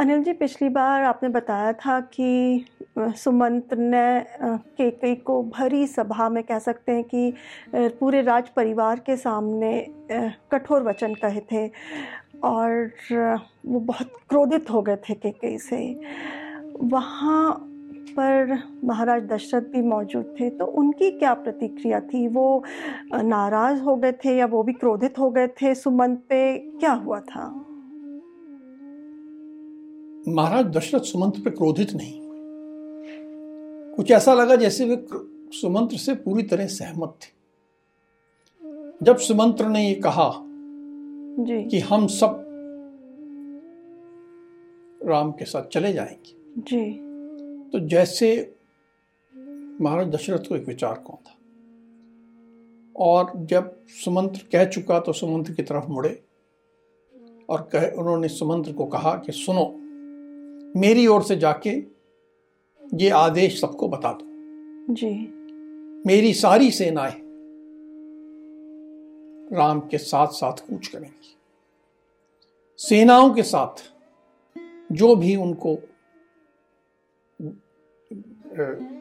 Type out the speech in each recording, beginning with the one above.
अनिल जी, पिछली बार आपने बताया था कि सुमंत ने केकई को भरी सभा में कह सकते हैं कि पूरे राज परिवार के सामने कठोर वचन कहे थे और वो बहुत क्रोधित हो गए थे केकई से। वहाँ पर महाराज दशरथ भी मौजूद थे तो उनकी क्या प्रतिक्रिया थी? वो नाराज़ हो गए थे या वो भी क्रोधित हो गए थे? सुमंत पे क्या हुआ था? महाराज दशरथ सुमंत्र पे क्रोधित नहीं हुए। कुछ ऐसा लगा जैसे वे सुमंत्र से पूरी तरह सहमत थे। जब सुमंत्र ने ये कहा जी। कि हम सब राम के साथ चले जाएँगे जी। तो जैसे महाराज दशरथ को एक विचार कौन था? और जब सुमंत्र कह चुका तो सुमंत्र की तरफ़ मुड़े और कह उन्होंने सुमंत्र को कहा कि सुनो मेरी ओर से जाके ये आदेश सबको बता दो। जी। मेरी सारी सेनाएँ राम के साथ साथ कूच करेंगी। सेनाओं के साथ जो भी उनको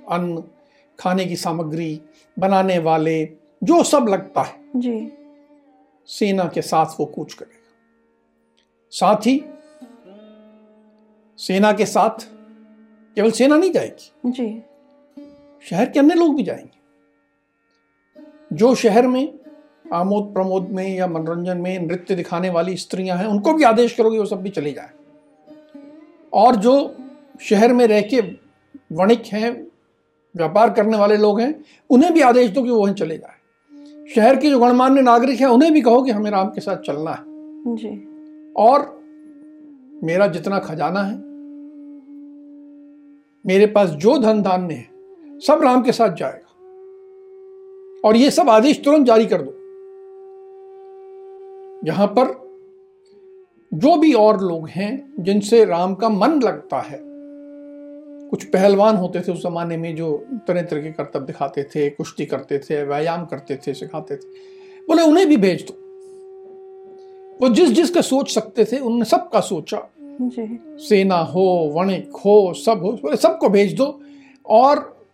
अन्न खाने की सामग्री बनाने वाले जो सब लगता है जी। सेना के साथ वो कूच करेगा। साथ ही सेना के साथ केवल सेना नहीं जाएगी। जी। शहर के अन्य लोग भी जाएँगे। जो शहर में आमोद प्रमोद में या मनोरंजन में नृत्य दिखाने वाली स्त्रियाँ हैं उनको भी आदेश करोगे वो सब भी चले जाए। और जो शहर में रह के वणिक हैं व्यापार करने वाले लोग हैं उन्हें भी आदेश दो कि वो वहीं चले जाए। शहर के जो गणमान्य नागरिक हैं उन्हें भी कहो कि हमें राम के साथ चलना है। जी। और मेरा जितना खजाना है मेरे पास जो धन धान्य है, सब राम के साथ जाएगा। और ये सब आदेश तुरंत जारी कर दो। यहाँ पर जो भी और लोग हैं, जिनसे राम का मन लगता है, कुछ पहलवान होते थे उस जमाने में जो तरह तरह के कर्तव्य दिखाते थे, कुश्ती करते थे, व्यायाम करते थे, सिखाते थे, बोले उन्हें भी भेज दो। वो जिस जिसका सोच सकते थे उन्होंने सबका सोचा। सेना हो, वणिक हो, सब हो सबको भेज दो। और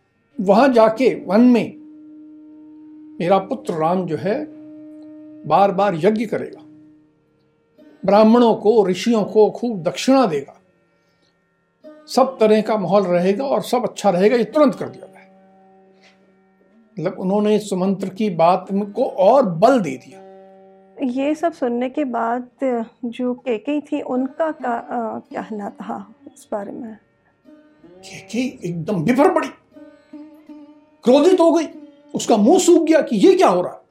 वहाँ जाके वन में मेरा पुत्र राम जो है बार बार यज्ञ करेगा। ब्राह्मणों को, ऋषियों को खूब दक्षिणा देगा। सब तरह का माहौल रहेगा और सब अच्छा रहेगा, ये तुरंत कर दिया मतलब उन्होंने सुमंत्र की बात को और बल दे दिया। ये सब सुनने के बाद जो केके थी उनका का, आ, कहना था इस बारे में? केके एकदम बिफर पड़ी। क्रोधित हो गई। उसका मुँह सूख गया कि ये क्या हो रहा?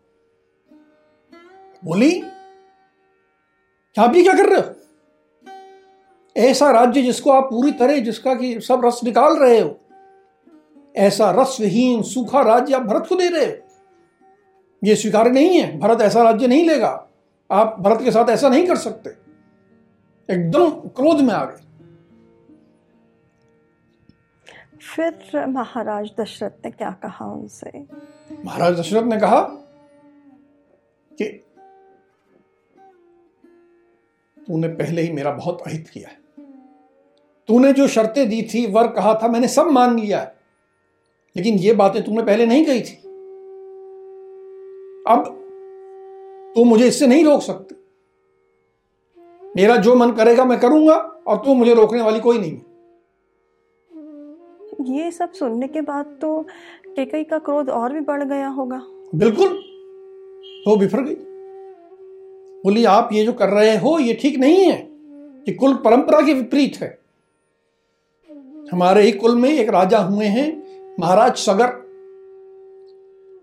बोली क्या भी क्या कर रहे हो? ऐसा राज्य जिसको आप पूरी तरह जिसका कि सब रस निकाल रहे हो ऐसा रसहीन सूखा राज्य आप भरत को दे रहे हो। ये स्वीकार नहीं है भरत ऐसा राज्य नहीं लेगा। आप भरत के साथ ऐसा नहीं कर सकते। एकदम क्रोध में आ गए। फिर महाराज दशरथ ने क्या कहा उनसे? महाराज दशरथ ने कहा कि तूने पहले ही मेरा बहुत अहित किया है। तूने जो शर्तें दी थी वर कहा था मैंने सब मान लिया है। लेकिन ये बातें तूने पहले नहीं कही थी। अब तू मुझे इससे नहीं रोक सकते। मेरा जो मन करेगा मैं करूँगा और तू मुझे रोकने वाली कोई नहीं ये सब सुनने के बाद तो केकई का क्रोध और भी बढ़ गया होगा। बिल्कुल वो बिफर गई। बोली आप ये जो कर रहे हो ये ठीक नहीं है ये कुल परंपरा के विपरीत है। हमारे ही कुल में एक राजा हुए हैं महाराज सगर।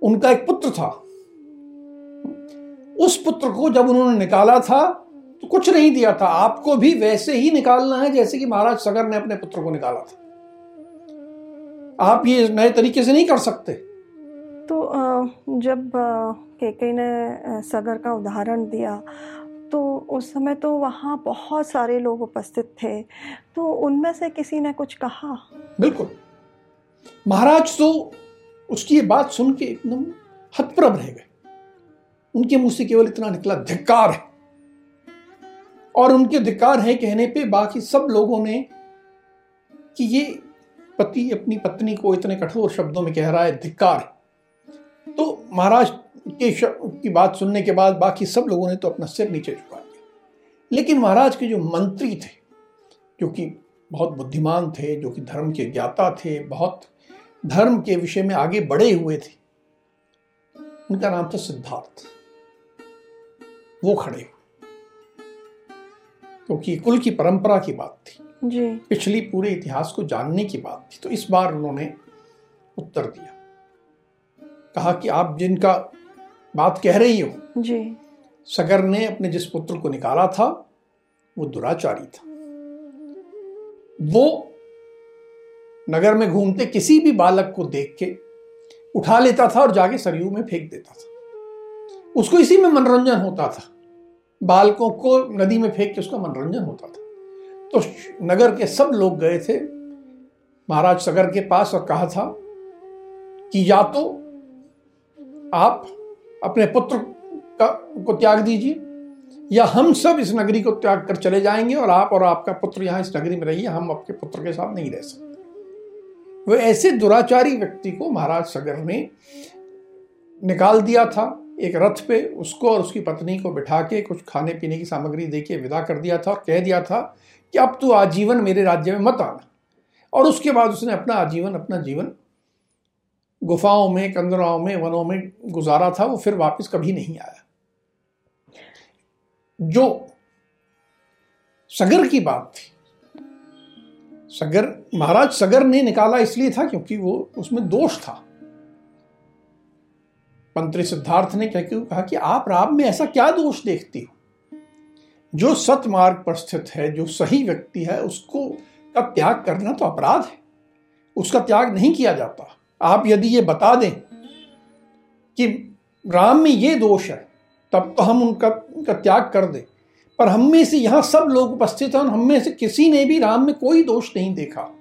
उनका एक पुत्र था। उस पुत्र को जब उन्होंने निकाला था तो कुछ नहीं दिया था। आपको भी वैसे ही निकालना है जैसे कि महाराज सगर ने अपने पुत्र को निकाला था। आप ये नए तरीके से नहीं कर सकते। तो जब केके ने सगर का उदाहरण दिया तो उस समय तो वहाँ बहुत सारे लोग उपस्थित थे। तो उनमें से किसी ने कुछ कहा? बिल्कुल। महाराज तो उसकी ये बात सुन के एकदम हतप्रभ रह गए। उनके मुँह से केवल इतना निकला, धिक्कार है। और उनके धिक्कार है कहने पे बाकी सब लोगों ने कि ये पति अपनी पत्नी को इतने कठोर शब्दों में कह रहा है, धिक्कार तो महाराज के की बात सुनने के बाद बाकी सब लोगों ने तो अपना सिर नीचे झुका दिया। लेकिन महाराज के जो मंत्री थे, जो कि बहुत बुद्धिमान थे, जो कि धर्म के ज्ञाता थे, बहुत धर्म के विषय में आगे बढ़े हुए थे, उनका नाम था सिद्धार्थ। वो खड़े क्योंकि कुल की परंपरा की बात थी। जी। पिछली पूरे इतिहास को जानने की बात थी। तो इस बार उन्होंने उत्तर दिया। कहा कि आप जिनका बात कह रही हो जी। सगर ने अपने जिस पुत्र को निकाला था वो दुराचारी था। वो नगर में घूमते किसी भी बालक को देख के उठा लेता था और जाके सरयू में फेंक देता था। उसको इसी में मनोरंजन होता था। बालकों को नदी में फेंक के उसका मनोरंजन होता था। तो नगर के सब लोग गए थे। महाराज सगर के पास और कहा था कि या तो आप अपने पुत्र का, को त्याग दीजिए, या हम सब इस नगरी को त्याग कर चले जाएँगे और आप और आपका पुत्र यहाँ इस नगरी में रहिए, हम आपके पुत्र के साथ नहीं रह सकते। वो ऐसे दुराचारी व्यक्ति को महाराज सगर ने निकाल दिया था। एक रथ पे उसको और उसकी पत्नी को बिठा के कुछ खाने पीने की सामग्री दे के विदा कर दिया था और कह दिया था कि अब तू आजीवन मेरे राज्य में मत आना। और उसके बाद उसने अपना आजीवन, अपना जीवन गुफाओं में कंदराओं में, वनों में गुजारा था, वो फिर वापस कभी नहीं आया। जो सगर की बात थी, सगर, महाराज सगर ने निकाला इसलिए था क्योंकि वो उसमें दोष था। मंत्री सिद्धार्थ ने क्या कहा कि आप राम में ऐसा क्या दोष देखती हो? जो सत मार्ग पर स्थित है, जो सही व्यक्ति है, उसको का त्याग करना तो अपराध है। उसका त्याग नहीं किया जाता। आप यदि ये बता दें कि राम में ये दोष है, तब तो हम उनका उनका त्याग कर दें। पर हम में से यहाँ सब लोग उपस्थित हैं और हम में से किसी ने भी राम में कोई दोष नहीं देखा।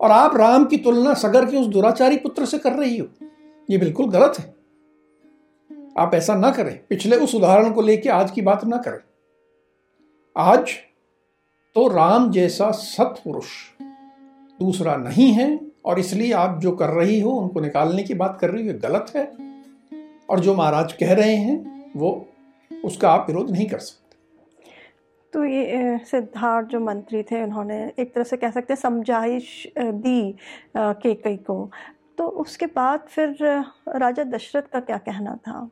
और आप राम की तुलना सगर के उस दुराचारी पुत्र से कर रही हो। ये बिल्कुल गलत है। आप ऐसा ना करें। पिछले उस उदाहरण को लेकर आज की बात ना करें। आज तो राम जैसा सत्पुरुष दूसरा नहीं है और इसलिए आप जो कर रही हो, उनको निकालने की बात कर रही हो गलत है। और जो महाराज कह रहे हैं, वो, उसका आप विरोध नहीं कर सकते। तो ये सिद्धार्थ जो मंत्री थे, उन्होंने एक तरह से कह सकते समझाइश दी केकई को। तो उसके बाद फिर राजा दशरथ का क्या कहना था?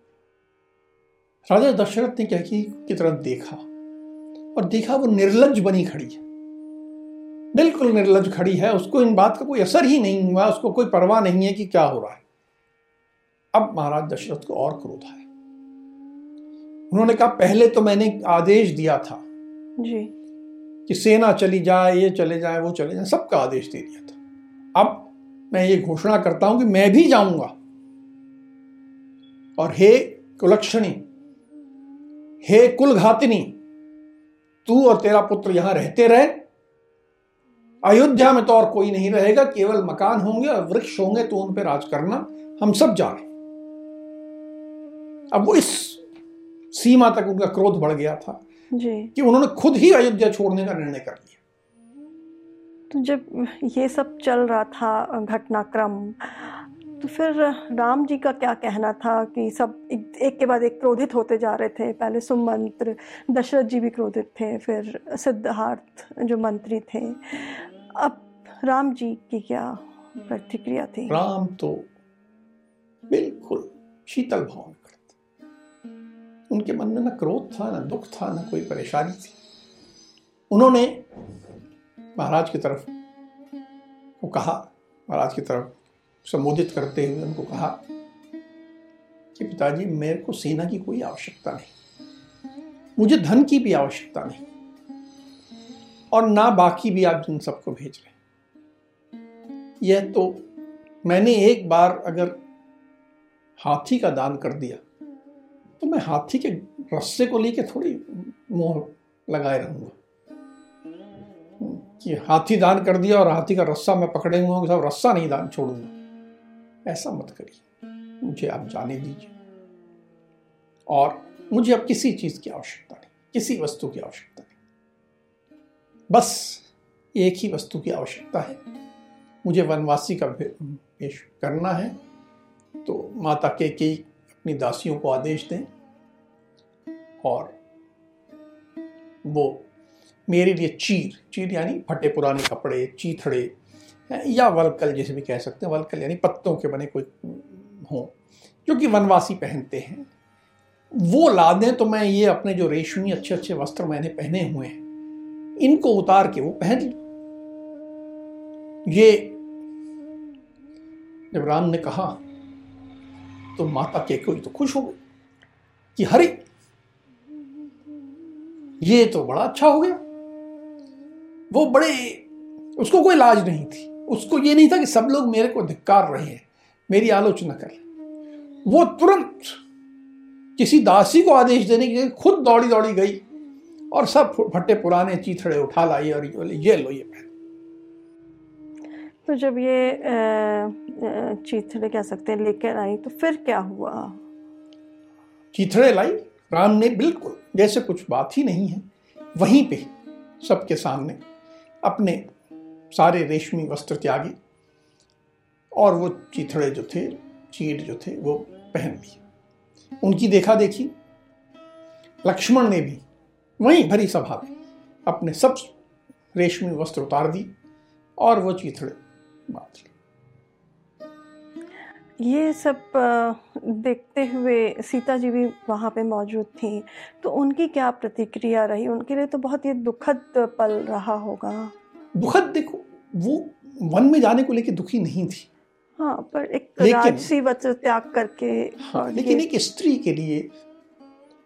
राजा दशरथ ने क्या की, की तरफ़ देखा। और देखा वो निर्लज बनी खड़ी है। बिल्कुल निर्लज खड़ी है। उसको इन बात का कोई असर ही नहीं हुआ। उसको कोई परवाह नहीं है कि क्या हो रहा है। अब महाराज दशरथ को और क्रोध आया। उन्होंने कहा पहले तो मैंने आदेश दिया था जी। कि सेना चली जाए ये चले जाए वो चले जाए सबका आदेश दे दिया था। अब मैं ये घोषणा करता हूँ कि मैं भी जाऊँगा। और हे कुलक्षणी हे कुलघातिनी तू और तेरा पुत्र यहाँ रहते रहे। अयोध्या में तो और कोई नहीं रहेगा केवल मकान होंगे और वृक्ष होंगे तो उन पर राज करना हम सब जा रहे अब वो इस सीमा तक उनका क्रोध बढ़ गया था जी। कि उन्होंने खुद ही अयोध्या छोड़ने का निर्णय कर लिया। तो जब ये सब चल रहा था घटनाक्रम तो फिर राम जी का क्या कहना था कि सब एक के बाद एक क्रोधित होते जा रहे थे? पहले सुमंत्र, दशरथ जी भी क्रोधित थे, फिर सिद्धार्थ जो मंत्री थे। अब राम जी की क्या प्रतिक्रिया थी? राम तो बिल्कुल शीतल भाव करते। उनके मन में ना क्रोध था, ना दुख था, ना कोई परेशानी थी। उन्होंने महाराज की तरफ़ को कहा, महाराज की तरफ़ संबोधित करते हुए उनको कहा कि पिताजी, मेरे को सेना की कोई आवश्यकता नहीं। मुझे धन की भी आवश्यकता नहीं। और ना बाकी भी आप जिन सबको भेज रहे यह तो मैंने एक बार अगर हाथी का दान कर दिया तो मैं हाथी के रस्से को लेके थोड़ी मोह लगाए रहूँगा। कि हाथी दान कर दिया और हाथी का रस्सा मैं पकड़े हुआ हूँ रस्सा नहीं दान छोड़ूँगा। ऐसा मत करिए। मुझे आप जाने दीजिए। और मुझे अब किसी चीज़ की आवश्यकता नहीं, किसी वस्तु की आवश्यकता नहीं। बस एक ही वस्तु की आवश्यकता है। मुझे वनवासी का पेश करना है तो माता के कई अपनी दासियों को आदेश दें। और वो मेरे लिए चीर चीर यानी फटे पुराने कपड़े, चीथड़े या वलकल जैसे भी कह सकते हैं, वलकल यानी पत्तों के बने कोई हों, जो कि वनवासी पहनते हैं। वो ला दें तो मैं ये अपने जो रेशमी अच्छे अच्छे वस्त्र मैंने पहने हुए हैं, इनको उतार के वो पहन लू। ये जब राम ने कहा तो माता के कोई तो खुश हो गई कि हरे, ये तो बड़ा अच्छा हो गया। वो बड़े, उसको कोई लाज नहीं थी। उसको ये नहीं था कि सब लोग मेरे को धिक्कार रहे हैं। मेरी आलोचना कर। वो तुरंत किसी दासी को आदेश देने के लिए खुद दौड़ी दौड़ी गई और सब फटे पुराने चीथड़े उठा लाई और ये लो ये पहन। तो जब ये चीथड़े कह सकते हैं लेकर आई तो फिर क्या हुआ? चीथड़े लाई? राम ने बिल्कुल जैसे कुछ बात ही नहीं है वहीं पे सबके सामने अपने सारे रेशमी वस्त्र त्यागे और वो चिथड़े जो थे चीट जो थे, वो पहन लिए। उनकी देखा देखी लक्ष्मण ने भी वहीं भरी सभा में अपने सब रेशमी वस्त्र उतार दी और वो चीथड़े बाँध ली ये सब देखते हुए सीता जी भी वहाँ पे मौजूद थी। तो उनकी क्या प्रतिक्रिया रही? उनके लिए तो बहुत ही दुखद पल रहा होगा। दुखद देखो वो वन में जाने को लेके दुखी नहीं थी। हाँ पर एक राजसी वस्त्र त्याग करके हाँ लेकिन एक स्त्री के लिए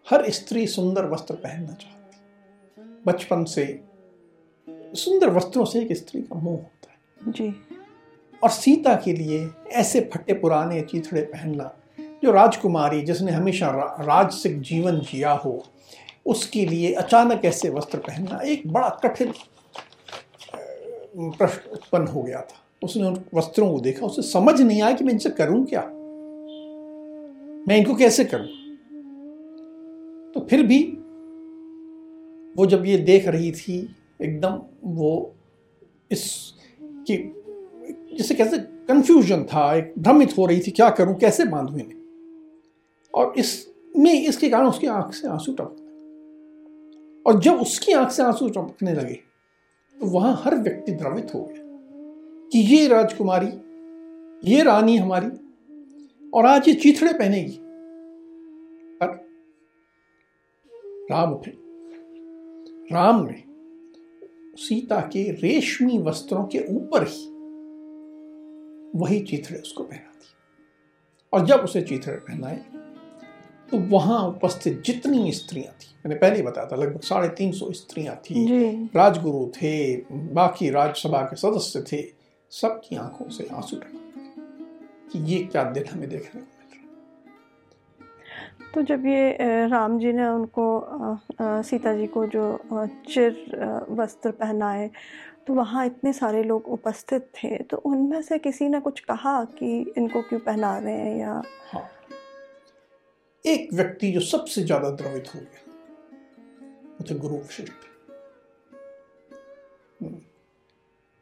हर स्त्री सुंदर वस्त्र पहनना चाहती बचपन से सुंदर वस्त्रों से एक स्त्री का मोह होता है। जी। और सीता के लिए ऐसे फटे पुराने चीथड़े पहनना जो राजकुमारी जिसने हमेशा रा, राजसिक जीवन जिया हो उसके लिए अचानक ऐसे वस्त्र पहनना एक बड़ा कठिन प्रश्न उत्पन्न हो गया था। उसने उन वस्त्रों को देखा, उसे समझ नहीं आया कि मैं इनसे करूँ क्या। मैं इनको कैसे करूँ? तो फिर भी वो जब ये देख रही थी, एकदम वो इस की जिसे कैसे कंफ्यूजन था, एक भ्रमित हो रही थी, क्या करूँ, कैसे बांधू इन्हें? और इसमें, इसके कारण उसकी आँख से आँसू टपकने और जब उसकी आँख से आँसू टपकने लगे तो वहाँ हर व्यक्ति द्रवित हो गया कि ये राजकुमारी, ये रानी हमारी, और आज ये चीथड़े पहनेगी। पर राम उठे। राम ने सीता के रेशमी वस्त्रों के ऊपर ही वही चीथड़े उसको पहना दी और जब उसे चीथड़े पहनाए तो वहाँ उपस्थित जितनी स्त्रियाँ थी। मैंने पहले ही बताया था लगभग साढ़े तीन सौ स्त्रियाँ थी। राजगुरु थे बाकी राज्यसभा के सदस्य थे सबकी आँखों से आँसू टपक कि ये क्या दिन हमें देखने को मिल रहा तो जब ये राम जी ने उनको सीता जी को जो चिर वस्त्र पहनाए तो वहाँ इतने सारे लोग उपस्थित थे तो उनमें से किसी ने कुछ कहा कि इनको क्यों पहना रहे हैं या हाँ। एक व्यक्ति जो सबसे ज़्यादा द्रवित हो गया वो थे गुरु वशिष्ठ।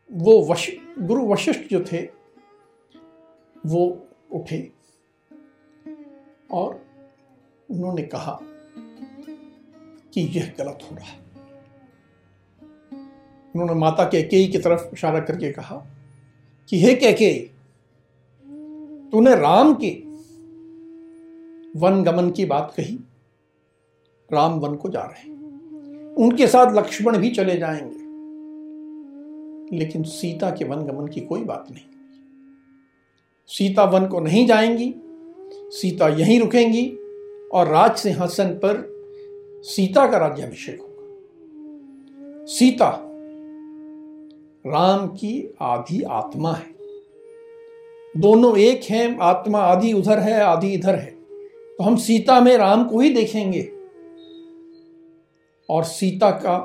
वो वश, गुरु वशिष्ठ जो थे, वो उठे और उन्होंने कहा कि यह गलत हो रहा है उन्होंने माता के केई की तरफ़ इशारा करके कहा कि हे के तूने राम के वन गमन की बात कही, राम वन को जा रहे हैं। उनके साथ लक्ष्मण भी चले जाएँगे। लेकिन सीता के वन गमन की कोई बात नहीं। सीता वन को नहीं जाएँगी, सीता यहीं रुकेंगी और राज सिंहासन पर सीता का राज्याभिषेक होगा। सीता राम की आधी आत्मा है। दोनों एक हैं, आत्मा आधी उधर है, आधी इधर है। तो हम सीता में राम को ही देखेंगे। और सीता का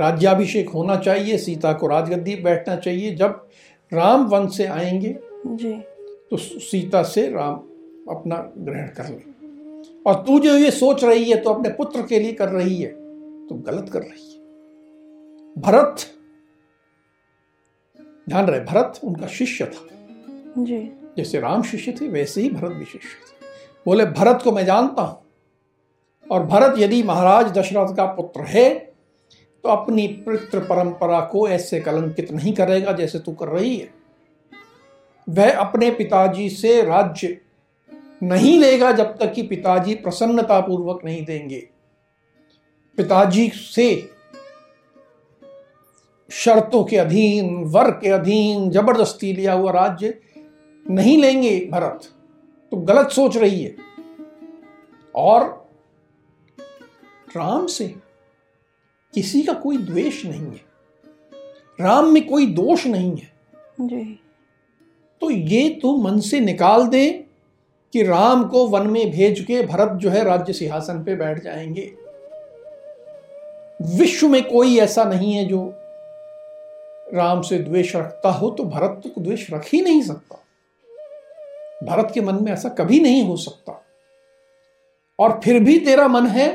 राज्याभिषेक होना चाहिए सीता को राजगद्दी बैठना चाहिए। जब राम वन से आएँगे जी। तो सीता से राम अपना ग्रहण कर ले। और तू जो ये सोच रही है तो अपने पुत्र के लिए कर रही है तो गलत कर रही है। भरत ध्यान रहे भरत उनका शिष्य था। जी। जैसे राम शिष्य थे वैसे ही भरत भी शिष्य थे। बोले, भरत को मैं जानता हूँ। और भरत यदि महाराज दशरथ का पुत्र है तो अपनी पितृ परंपरा को ऐसे कलंकित नहीं करेगा जैसे तू कर रही है। वह अपने पिताजी से राज्य नहीं लेगा जब तक कि पिताजी प्रसन्नता पूर्वक नहीं देंगे। पिताजी से शर्तों के अधीन, वर के अधीन, ज़बरदस्ती लिया हुआ राज्य नहीं लेंगे भरत। तो गलत सोच रही है। और राम से किसी का कोई द्वेष नहीं है। राम में कोई दोष नहीं है। जी। तो ये तो मन से निकाल दे कि राम को वन में भेज के भरत जो है राज्य सिंहासन पे बैठ जाएँगे। विश्व में कोई ऐसा नहीं है जो राम से द्वेष रखता हो तो भरत तो द्वेष रख ही नहीं सकता। भरत के मन में ऐसा कभी नहीं हो सकता। और फिर भी तेरा मन है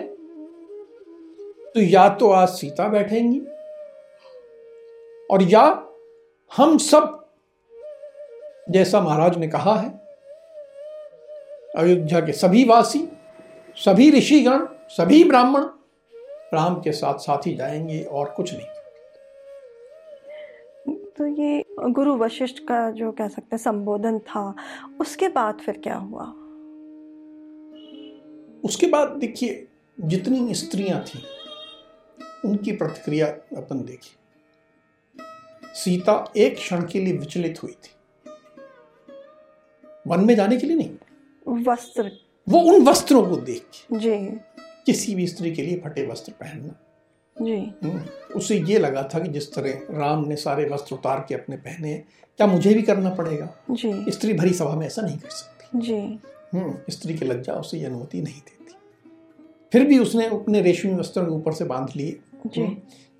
तो या तो आज सीता बैठेंगी, और या हम सब, जैसा महाराज ने कहा है, अयोध्या के सभी वासी, सभी ऋषिगण, सभी ब्राह्मण राम के साथ साथ ही जाएँगे और कुछ नहीं। तो ये गुरु वशिष्ठ का जो कह सकते हैं संबोधन था उसके बाद फिर क्या हुआ? उसके बाद देखिए जितनी स्त्रियाँ थी उनकी प्रतिक्रिया अपन देखिए। सीता एक क्षण के लिए विचलित हुई थी। वन में जाने के लिए नहीं? वस्त्र। वो उन वस्त्रों को देख के। जी। किसी भी स्त्री के लिए फटे वस्त्र पहनना। जी। हम्म, उसे ये लगा था कि जिस तरह राम ने सारे वस्त्र उतार के अपने पहने क्या मुझे भी करना पड़ेगा? जी। स्त्री भरी सभा में ऐसा नहीं कर सकती। जी। हम्म, स्त्री की लज्जा उसे ये अनुमति नहीं देती। फिर भी उसने अपने रेशमी वस्त्र ऊपर से बाँध लिए। जी। हम्म,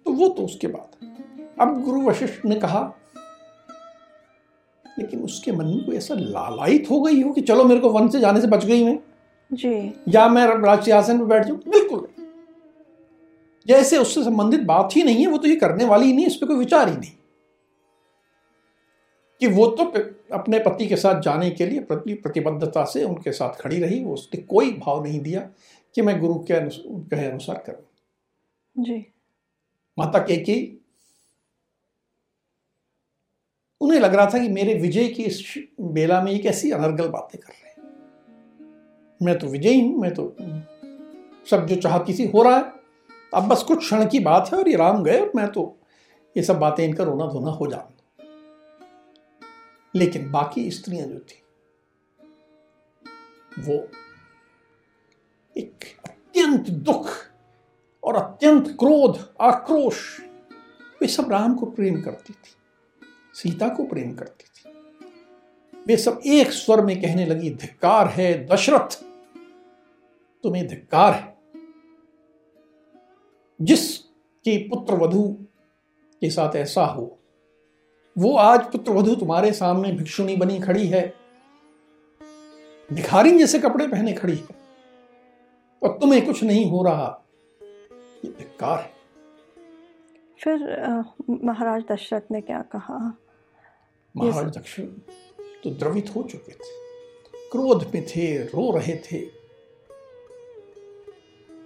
तो वो तो उसके बाद। अब गुरु वशिष्ठ ने कहा लेकिन उसके मन में कोई ऐसा लालायित हो गई हो कि चलो मेरे को वन से जाने से बच गई मैं जी। या मैं राज सिंहासन पर बैठ जाऊँ? बिल्कुल नहीं। जैसे उससे संबंधित बात ही नहीं है वो तो ये करने वाली ही नहीं इस पर कोई विचार ही नहीं। कि वो तो अपने पति के साथ जाने के लिए प्रति प्रतिबद्धता से उनके साथ खड़ी रही वो उसने कोई भाव नहीं दिया कि मैं गुरु के कहे अनुसार करूँ। जी। माता केकी उन्हें लग रहा था कि मेरे विजय की इस बेला में ये कैसी अनर्गल बातें कर रहे हैं। मैं तो विजयी हूँ मैं तो सब जो चाहती थी हो रहा है। अब बस कुछ क्षण की बात है और ये राम गए और मैं तो ये सब बातें इनका रोना धोना हो जाऊँ लेकिन बाकी स्त्रियाँ जो थी, वो एक अत्यंत दुख और अत्यंत क्रोध, आक्रोश, वे सब राम को प्रेम करती थी, सीता को प्रेम करती थी। वे सब एक स्वर में कहने लगी, धिक्कार है, दशरथ, तुम्हें धिक्कार है। जिसके पुत्र वधु के साथ ऐसा हो वो आज पुत्र वधु तुम्हारे सामने भिक्षुणी बनी खड़ी है। भिखारी जैसे कपड़े पहने खड़ी है। और तुम्हें कुछ नहीं हो रहा। ये धिक्कार है। फिर महाराज दशरथ ने क्या कहा? महाराज दक्षिण तो द्रवित हो चुके थे। क्रोध में थे रो रहे थे।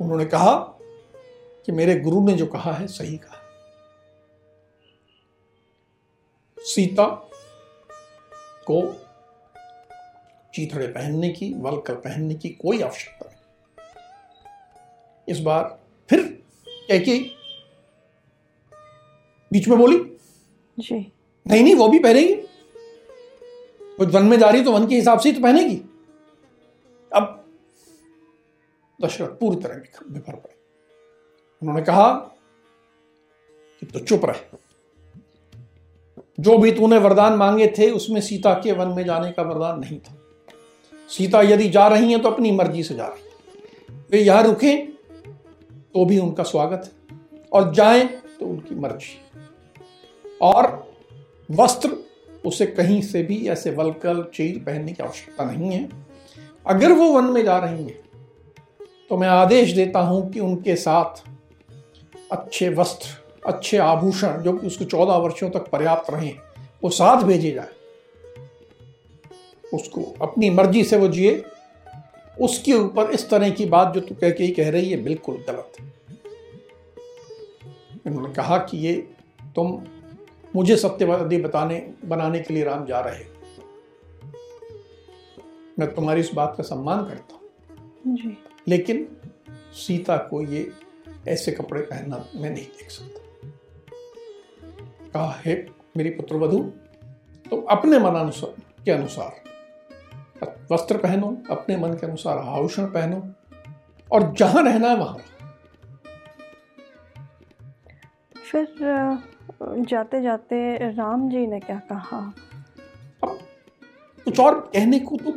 उन्होंने कहा कि मेरे गुरु ने जो कहा है सही कहा। सीता को चीथड़े पहनने की वलकर पहनने की कोई आवश्यकता नहीं। इस बार फिर कैके बीच में बोली जी। नहीं नहीं वो भी पहनेगी। कुछ वन में जा रही तो वन के हिसाब से ही तो पहनेगी। अब दशरथ पूरी तरह बिफर पड़े। उन्होंने कहा कि तो चुप रहे। जो भी तूने वरदान मांगे थे, उसमें सीता के वन में जाने का वरदान नहीं था। सीता यदि जा रही हैं तो अपनी मर्ज़ी से जा रही वे यहाँ रुके तो भी उनका स्वागत है। और जाएँ तो उनकी मर्ज़ी। और वस्त्र उसे कहीं से भी ऐसे वलकल चील पहनने की आवश्यकता नहीं है। अगर वो वन में जा रही हैं तो मैं आदेश देता हूँ कि उनके साथ अच्छे वस्त्र अच्छे आभूषण जो उसको चौदह वर्षों तक पर्याप्त रहे वो साथ भेजे जाए। उसको अपनी मर्ज़ी से वो जिए। उसके ऊपर इस तरह की बात जो तू कह के ही कह रही है बिल्कुल गलत। है उन्होंने कहा कि ये तुम मुझे सत्यवादी बताने बनाने के लिए राम जा रहे मैं तुम्हारी इस बात का सम्मान करता हूँ। लेकिन सीता को ये ऐसे कपड़े पहनना मैं नहीं देख सकता। कहा है मेरी पुत्र वधु तो अपने मन अनुसार के अनुसार वस्त्र पहनो अपने मन के अनुसार आभूषण पहनो और जहाँ रहना है वहाँ फिर जाते जाते राम जी ने क्या कहा? अब कुछ और कहने को तो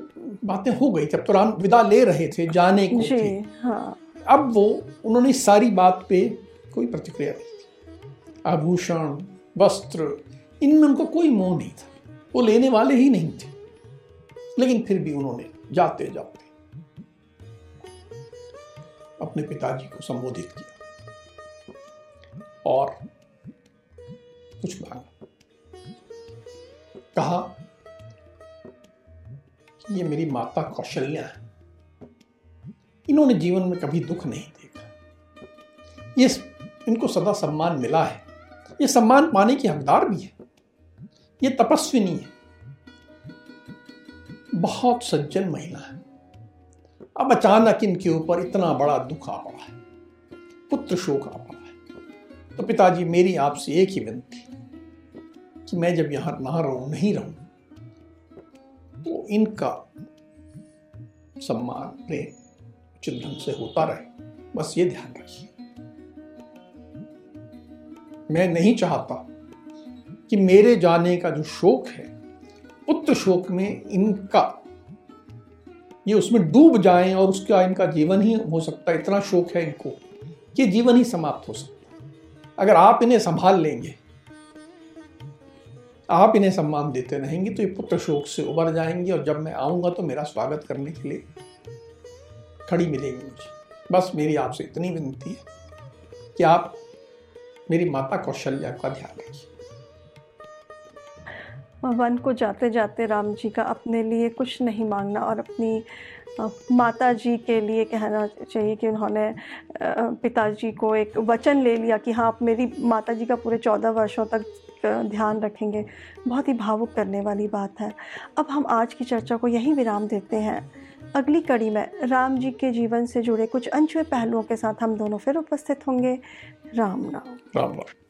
बातें हो गई जब तो राम विदा ले रहे थे जाने को जी, थे। हाँ। अब वो, उन्होंने सारी बात पे कोई प्रतिक्रिया नहीं आभूषण, वस्त्र, इनमें उनको कोई मोह नहीं था। वो लेने वाले ही नहीं थे। लेकिन फिर भी उन्होंने जाते जाते अपने पिताजी को संबोधित किया। और कुछ मांगा कहा कि ये मेरी माता कौशल्या है। इन्होंने जीवन में कभी दुख नहीं देखा। ये इनको सदा सम्मान मिला है। ये सम्मान पाने की हकदार भी है। ये तपस्विनी है। बहुत सज्जन महिला है। अब अचानक इनके ऊपर इतना बड़ा दुख आ पड़ा है। पुत्र शोक आ पड़ा है। तो पिताजी, मेरी आपसे एक ही विनती कि मैं जब यहाँ ना रहूँ, नहीं रहूँ तो इनका सम्मान, प्रेम उचित ढंग से होता रहे। बस ये ध्यान रखिए। मैं नहीं चाहता कि मेरे जाने का जो शोक है, पुत्र शोक में इनका, ये उसमें डूब जाएँ और उसका इनका जीवन ही हो सकता है। इतना शोक है इनको। कि जीवन ही समाप्त हो सकता है। अगर आप इन्हें संभाल लेंगे, आप इन्हें सम्मान देते रहेंगे तो ये पुत्र शोक से उबर जाएँगे और जब मैं आऊँगा तो मेरा स्वागत करने के लिए खड़ी मिलेगी मुझे। बस मेरी आपसे इतनी विनती है कि आप मेरी माता कौशल्या का ध्यान रखिए। वन को जाते जाते राम जी का अपने लिए कुछ नहीं मांगना और अपनी माता जी के लिए कहना चाहिए कि उन्होंने पिताजी को एक वचन ले लिया कि हाँ आप मेरी माता जी का पूरे चौदह वर्षों तक ध्यान रखेंगे। बहुत ही भावुक करने वाली बात है। अब हम आज की चर्चा को यहीं विराम देते हैं। अगली कड़ी में राम जी के जीवन से जुड़े कुछ अनछुए पहलुओं के साथ हम दोनों फिर उपस्थित होंगे। राम राम। राम राम।